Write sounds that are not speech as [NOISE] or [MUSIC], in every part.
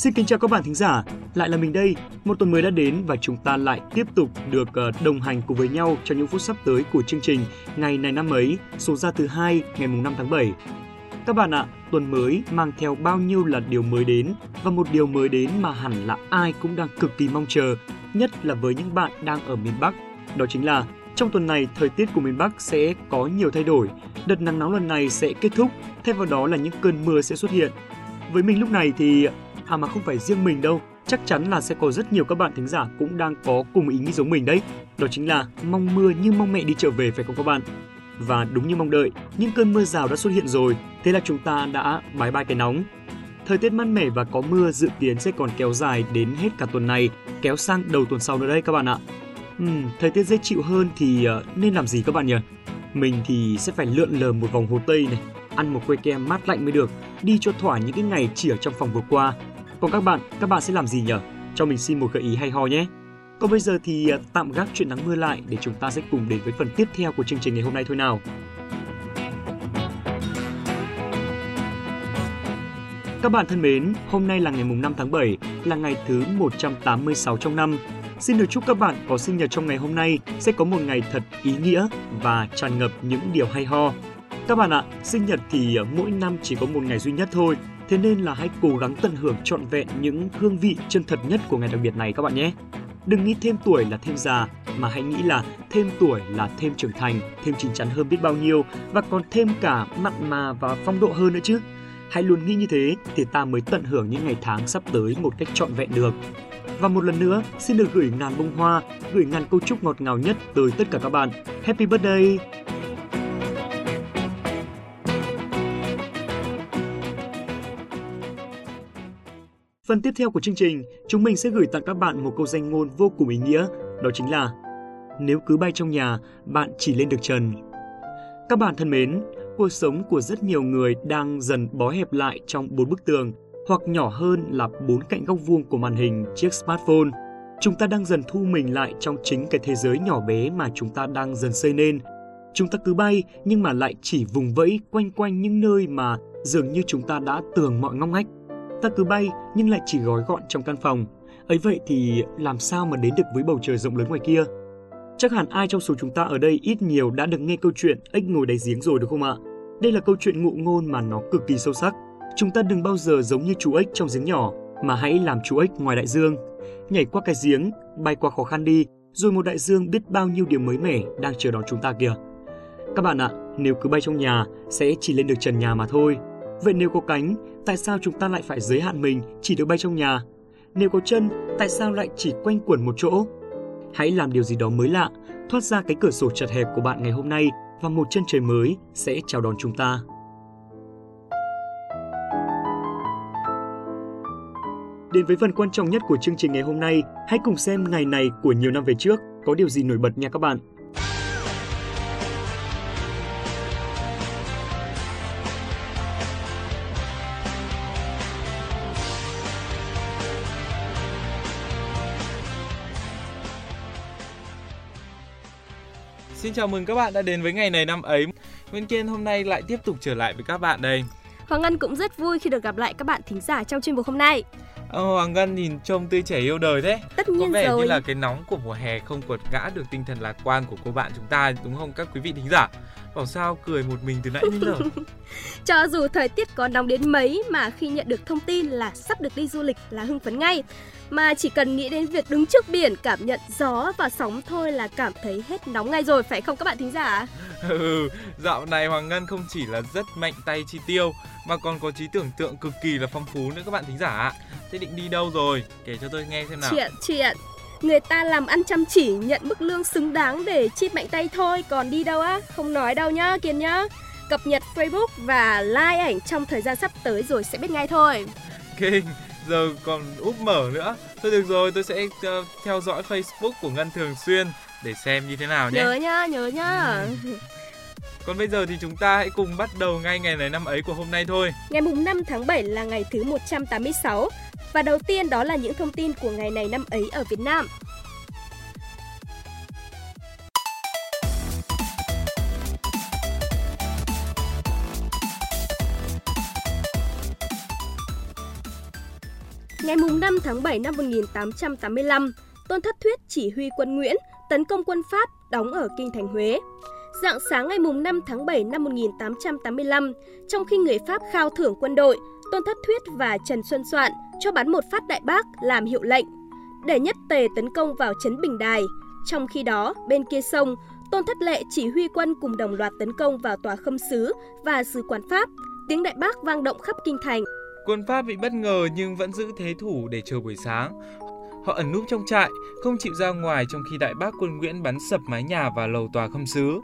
Xin kính chào các bạn thính giả, lại là mình đây. Một tuần mới đã đến và chúng ta lại tiếp tục được ờ, đồng hành cùng với nhau trong những phút sắp tới của chương trình Ngày này năm ấy, số ra thứ hai ngày mùng 5 tháng 7. Các bạn ạ, tuần mới mang theo bao nhiêu là điều mới đến và một điều mới đến mà hẳn là ai cũng đang cực kỳ mong chờ, nhất là với những bạn đang ở miền Bắc. Đó chính là trong tuần này, thời tiết của miền Bắc sẽ có nhiều thay đổi. Đợt nắng nóng lần này sẽ kết thúc, thay vào đó là những cơn mưa sẽ xuất hiện. Với mình lúc này thì à mà không phải riêng mình đâu, chắc chắn là sẽ có rất nhiều các bạn thính giả cũng đang có cùng ý nghĩ giống mình đấy. Đó chính là mong mưa như mong mẹ đi trở về phải không các bạn? Và đúng như mong đợi, những cơn mưa rào đã xuất hiện rồi, thế là chúng ta đã bái bai cái nóng. Thời tiết mát mẻ và có mưa dự kiến sẽ còn kéo dài đến hết cả tuần này, kéo sang đầu tuần sau nữa đây các bạn ạ. Uhm, thời tiết dễ chịu hơn thì uh, nên làm gì các bạn nhỉ? Mình thì sẽ phải lượn lờ một vòng hồ Tây này, ăn một que kem mát lạnh mới được, đi cho thỏa những cái ngày chỉ ở trong phòng vừa qua. Còn các bạn, các bạn sẽ làm gì nhỉ? Cho mình xin một gợi ý hay ho nhé. Còn bây giờ thì à, tạm gác chuyện nắng mưa lại để chúng ta sẽ cùng đến với phần tiếp theo của chương trình ngày hôm nay thôi nào. Các bạn thân mến, hôm nay là ngày mùng 5 tháng 7, là ngày thứ 186 trong năm. Xin được chúc các bạn có sinh nhật trong ngày hôm nay sẽ có một ngày thật ý nghĩa và tràn ngập những điều hay ho. Các bạn ạ, sinh nhật thì à, mỗi năm chỉ có một ngày duy nhất thôi, thế nên là hãy cố gắng tận hưởng trọn vẹn những hương vị chân thật nhất của ngày đặc biệt này các bạn nhé. Đừng nghĩ thêm tuổi là thêm già, mà hãy nghĩ là thêm tuổi là thêm trưởng thành, thêm chín chắn hơn biết bao nhiêu và còn thêm cả mặn mà và phong độ hơn nữa chứ. Hãy luôn nghĩ như thế thì ta mới tận hưởng những ngày tháng sắp tới một cách trọn vẹn được. Và một lần nữa, xin được gửi ngàn bông hoa, gửi ngàn câu chúc ngọt ngào nhất tới tất cả các bạn. Happy birthday! Phần tiếp theo của chương trình, chúng mình sẽ gửi tặng các bạn một câu danh ngôn vô cùng ý nghĩa, đó chính là Nếu cứ bay trong nhà, bạn chỉ lên được trần. Các bạn thân mến, cuộc sống của rất nhiều người đang dần bó hẹp lại trong bốn bức tường, hoặc nhỏ hơn là bốn cạnh góc vuông của màn hình chiếc smartphone. Chúng ta đang dần thu mình lại trong chính cái thế giới nhỏ bé mà chúng ta đang dần xây nên. Chúng ta cứ bay nhưng mà lại chỉ vùng vẫy quanh quanh những nơi mà dường như chúng ta đã tưởng mọi ngóc ngách. Ta cứ bay nhưng lại chỉ gói gọn trong căn phòng. Ấy vậy thì làm sao mà đến được với bầu trời rộng lớn ngoài kia? Chắc hẳn ai trong số chúng ta ở đây ít nhiều đã được nghe câu chuyện ếch ngồi đáy giếng rồi đúng không ạ? Đây là câu chuyện ngụ ngôn mà nó cực kỳ sâu sắc. Chúng ta đừng bao giờ giống như chú ếch trong giếng nhỏ, mà hãy làm chú ếch ngoài đại dương. Nhảy qua cái giếng, bay qua khó khăn đi, rồi một đại dương biết bao nhiêu điều mới mẻ đang chờ đón chúng ta kìa. Các bạn ạ, nếu cứ bay trong nhà sẽ chỉ lên được trần nhà mà thôi. Vậy nếu có cánh, tại sao chúng ta lại phải giới hạn mình chỉ được bay trong nhà? Nếu có chân, tại sao lại chỉ quanh quẩn một chỗ? Hãy làm điều gì đó mới lạ, thoát ra cái cửa sổ chật hẹp của bạn ngày hôm nay và một chân trời mới sẽ chào đón chúng ta. Đến với phần quan trọng nhất của chương trình ngày hôm nay, hãy cùng xem ngày này của nhiều năm về trước có điều gì nổi bật nha các bạn. Xin chào mừng các bạn đã đến với ngày này năm ấy. Nguyên Kiên hôm nay lại tiếp tục trở lại với các bạn đây. Hoàng Ngân cũng rất vui khi được gặp lại các bạn thính giả trong chuyên mục hôm nay. Ờ, Hoàng Ngân nhìn trông tươi trẻ yêu đời thế. Tất nhiên Có vẻ rồi. như là cái nóng của mùa hè không quật ngã được tinh thần lạc quan của cô bạn chúng ta đúng không các quý vị thính giả? Bảo sao cười một mình từ nãy đến giờ. [LAUGHS] Cho dù thời tiết có nóng đến mấy mà khi nhận được thông tin là sắp được đi du lịch là hưng phấn ngay. Mà chỉ cần nghĩ đến việc đứng trước biển cảm nhận gió và sóng thôi là cảm thấy hết nóng ngay rồi phải không các bạn thính giả? [LAUGHS] ừ, dạo này Hoàng Ngân không chỉ là rất mạnh tay chi tiêu mà còn có trí tưởng tượng cực kỳ là phong phú nữa các bạn thính giả ạ. Thế định đi đâu rồi? Kể cho tôi nghe xem nào. Chuyện chuyện Người ta làm ăn chăm chỉ nhận mức lương xứng đáng để chip mạnh tay thôi Còn đi đâu á? Không nói đâu nhá Kiên nhá Cập nhật Facebook và like ảnh trong thời gian sắp tới rồi sẽ biết ngay thôi Kinh, giờ còn úp mở nữa. Thôi được rồi, tôi sẽ uh, theo dõi Facebook của Ngân thường xuyên để xem như thế nào nhé. Nhớ nhá, nhớ nhá [LAUGHS] Còn bây giờ thì chúng ta hãy cùng bắt đầu ngay ngày này năm ấy của hôm nay thôi. Ngày mùng 5 tháng 7 là ngày thứ 186 Và đầu tiên đó là những thông tin của ngày này năm ấy ở Việt Nam Ngày mùng 5 tháng 7 năm 1885, Tôn Thất Thuyết chỉ huy quân Nguyễn tấn công quân Pháp đóng ở kinh thành Huế. Dạng sáng ngày 5 tháng 7 năm 1885, trong khi người Pháp khao thưởng quân đội, Tôn Thất Thuyết và Trần Xuân Soạn cho bắn một phát đại bác làm hiệu lệnh để nhất tề tấn công vào trấn Bình Đài. Trong khi đó, bên kia sông, Tôn Thất Lệ chỉ huy quân cùng đồng loạt tấn công vào tòa khâm sứ và sứ quán Pháp. Tiếng đại bác vang động khắp kinh thành. Quân Pháp bị bất ngờ nhưng vẫn giữ thế thủ để chờ buổi sáng. Họ ẩn núp trong trại, không chịu ra ngoài trong khi đại bác quân Nguyễn bắn sập mái nhà và lầu tòa khâm sứ.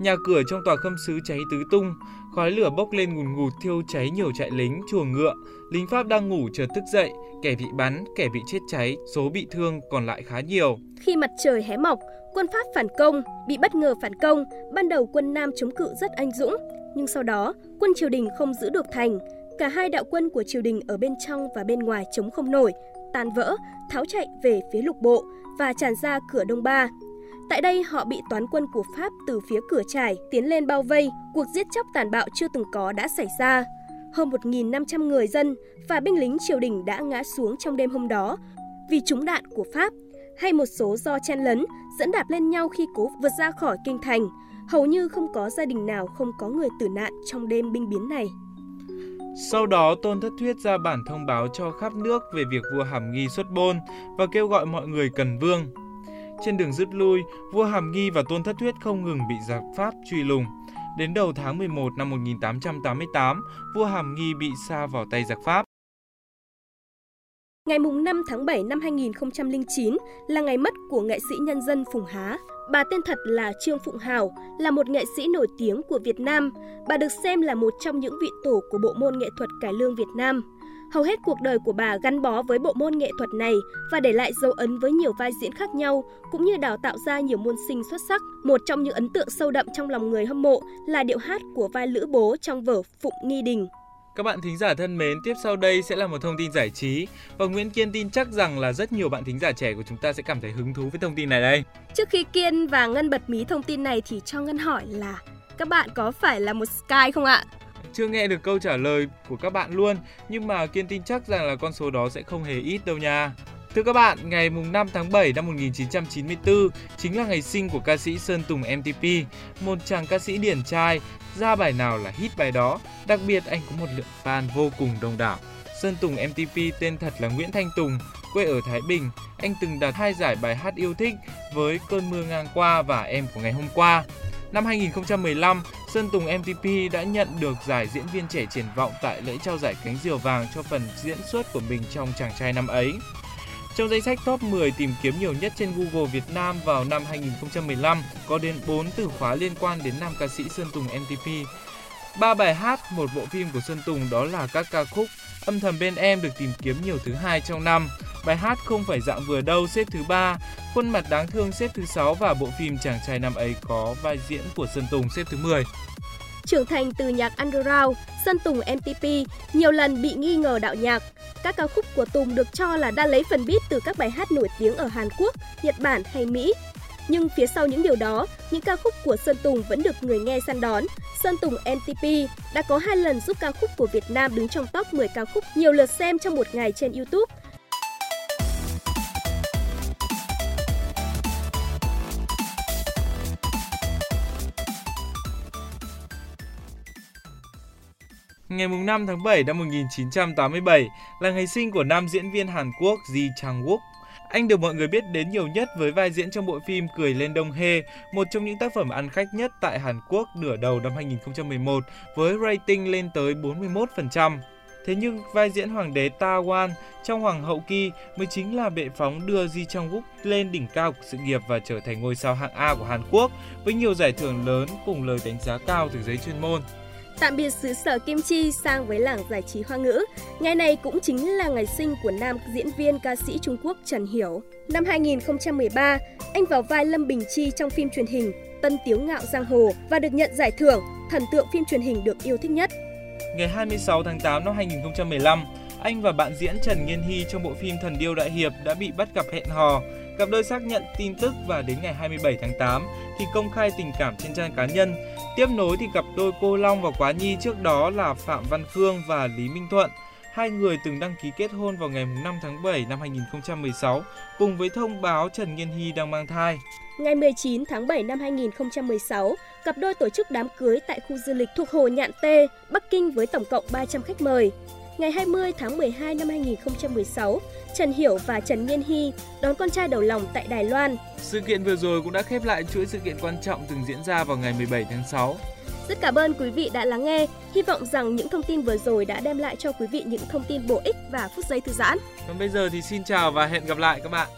Nhà cửa trong tòa khâm sứ cháy tứ tung, khói lửa bốc lên ngùn ngụt thiêu cháy nhiều trại lính, chuồng ngựa. Lính Pháp đang ngủ chợt thức dậy, kẻ bị bắn, kẻ bị chết cháy, số bị thương còn lại khá nhiều. Khi mặt trời hé mọc, quân Pháp phản công, bị bất ngờ phản công, ban đầu quân Nam chống cự rất anh dũng, nhưng sau đó quân triều đình không giữ được thành, cả hai đạo quân của triều đình ở bên trong và bên ngoài chống không nổi, tan vỡ, tháo chạy về phía lục bộ và tràn ra cửa Đông Ba. Tại đây họ bị toán quân của Pháp từ phía cửa trải tiến lên bao vây, cuộc giết chóc tàn bạo chưa từng có đã xảy ra. Hơn 1.500 người dân và binh lính triều đình đã ngã xuống trong đêm hôm đó vì trúng đạn của Pháp hay một số do chen lấn dẫn đạp lên nhau khi cố vượt ra khỏi kinh thành. Hầu như không có gia đình nào không có người tử nạn trong đêm binh biến này. Sau đó, Tôn Thất Thuyết ra bản thông báo cho khắp nước về việc vua Hàm Nghi xuất bôn và kêu gọi mọi người cần vương. Trên đường rút lui, vua Hàm Nghi và Tôn Thất Thuyết không ngừng bị giặc Pháp truy lùng. Đến đầu tháng 11 năm 1888, vua Hàm Nghi bị sa vào tay giặc Pháp. Ngày 5 tháng 7 năm 2009 là ngày mất của nghệ sĩ nhân dân Phùng Há. Bà tên thật là Trương Phụng Hào, là một nghệ sĩ nổi tiếng của Việt Nam. Bà được xem là một trong những vị tổ của bộ môn nghệ thuật cải lương Việt Nam. Hầu hết cuộc đời của bà gắn bó với bộ môn nghệ thuật này và để lại dấu ấn với nhiều vai diễn khác nhau, cũng như đào tạo ra nhiều môn sinh xuất sắc. Một trong những ấn tượng sâu đậm trong lòng người hâm mộ là điệu hát của vai Lữ Bố trong vở Phụng Nghi Đình. Các bạn thính giả thân mến, tiếp sau đây sẽ là một thông tin giải trí và Nguyễn Kiên tin chắc rằng là rất nhiều bạn thính giả trẻ của chúng ta sẽ cảm thấy hứng thú với thông tin này đây. Trước khi Kiên và Ngân bật mí thông tin này thì cho Ngân hỏi là các bạn có phải là một Sky không ạ? Chưa nghe được câu trả lời của các bạn luôn, nhưng mà Kiên tin chắc rằng là con số đó sẽ không hề ít đâu nha. Thưa các bạn, ngày 5 tháng 7 năm 1994 chính là ngày sinh của ca sĩ Sơn Tùng MTP, một chàng ca sĩ điển trai, ra bài nào là hit bài đó, đặc biệt anh có một lượng fan vô cùng đông đảo. Sơn Tùng MTP tên thật là Nguyễn Thanh Tùng, quê ở Thái Bình. Anh từng đạt hai giải bài hát yêu thích với Cơn mưa ngang qua và Em của ngày hôm qua. Năm 2015, Sơn Tùng MTP đã nhận được giải diễn viên trẻ triển vọng tại lễ trao giải cánh diều vàng cho phần diễn xuất của mình trong chàng trai năm ấy. Trong danh sách top 10 tìm kiếm nhiều nhất trên Google Việt Nam vào năm 2015 có đến 4 từ khóa liên quan đến nam ca sĩ Sơn Tùng MTP. Ba bài hát, một bộ phim của Sơn Tùng đó là các ca khúc Âm thầm bên em được tìm kiếm nhiều thứ hai trong năm. Bài hát không phải dạng vừa đâu xếp thứ ba, khuôn mặt đáng thương xếp thứ sáu và bộ phim chàng trai năm ấy có vai diễn của Sơn Tùng xếp thứ 10. Trưởng thành từ nhạc underground, Sơn Tùng MTP nhiều lần bị nghi ngờ đạo nhạc. Các ca khúc của Tùng được cho là đã lấy phần beat từ các bài hát nổi tiếng ở Hàn Quốc, Nhật Bản hay Mỹ. Nhưng phía sau những điều đó, những ca khúc của Sơn Tùng vẫn được người nghe săn đón. Sơn Tùng MTP đã có hai lần giúp ca khúc của Việt Nam đứng trong top 10 ca khúc nhiều lượt xem trong một ngày trên YouTube. Ngày 5 tháng 7 năm 1987 là ngày sinh của nam diễn viên Hàn Quốc Ji Chang Wook. Anh được mọi người biết đến nhiều nhất với vai diễn trong bộ phim Cười lên Đông Hê, một trong những tác phẩm ăn khách nhất tại Hàn Quốc nửa đầu năm 2011 với rating lên tới 41%. Thế nhưng vai diễn hoàng đế Ta Wan trong Hoàng hậu Ki mới chính là bệ phóng đưa Ji Chang Wook lên đỉnh cao của sự nghiệp và trở thành ngôi sao hạng A của Hàn Quốc với nhiều giải thưởng lớn cùng lời đánh giá cao từ giới chuyên môn. Tạm biệt xứ sở Kim Chi sang với làng giải trí hoa ngữ. Ngày này cũng chính là ngày sinh của nam diễn viên ca sĩ Trung Quốc Trần Hiểu. Năm 2013, anh vào vai Lâm Bình Chi trong phim truyền hình Tân Tiếu Ngạo Giang Hồ và được nhận giải thưởng thần tượng phim truyền hình được yêu thích nhất. Ngày 26 tháng 8 năm 2015, anh và bạn diễn Trần Nghiên Hy trong bộ phim Thần Điêu Đại Hiệp đã bị bắt gặp hẹn hò. Cặp đôi xác nhận tin tức và đến ngày 27 tháng 8 thì công khai tình cảm trên trang cá nhân. Tiếp nối thì cặp đôi cô Long và Quá Nhi trước đó là Phạm Văn Khương và Lý Minh Thuận hai người từng đăng ký kết hôn vào ngày 5 tháng 7 năm 2016 cùng với thông báo Trần Nghiên Hy đang mang thai. Ngày 19 tháng 7 năm 2016, cặp đôi tổ chức đám cưới tại khu du lịch thuộc Hồ Nhạn Tê, Bắc Kinh với tổng cộng 300 khách mời. Ngày 20 tháng 12 năm 2016, Trần Hiểu và Trần Nghiên Hy đón con trai đầu lòng tại Đài Loan. Sự kiện vừa rồi cũng đã khép lại chuỗi sự kiện quan trọng từng diễn ra vào ngày 17 tháng 6. Rất cảm ơn quý vị đã lắng nghe. Hy vọng rằng những thông tin vừa rồi đã đem lại cho quý vị những thông tin bổ ích và phút giây thư giãn. Còn bây giờ thì xin chào và hẹn gặp lại các bạn.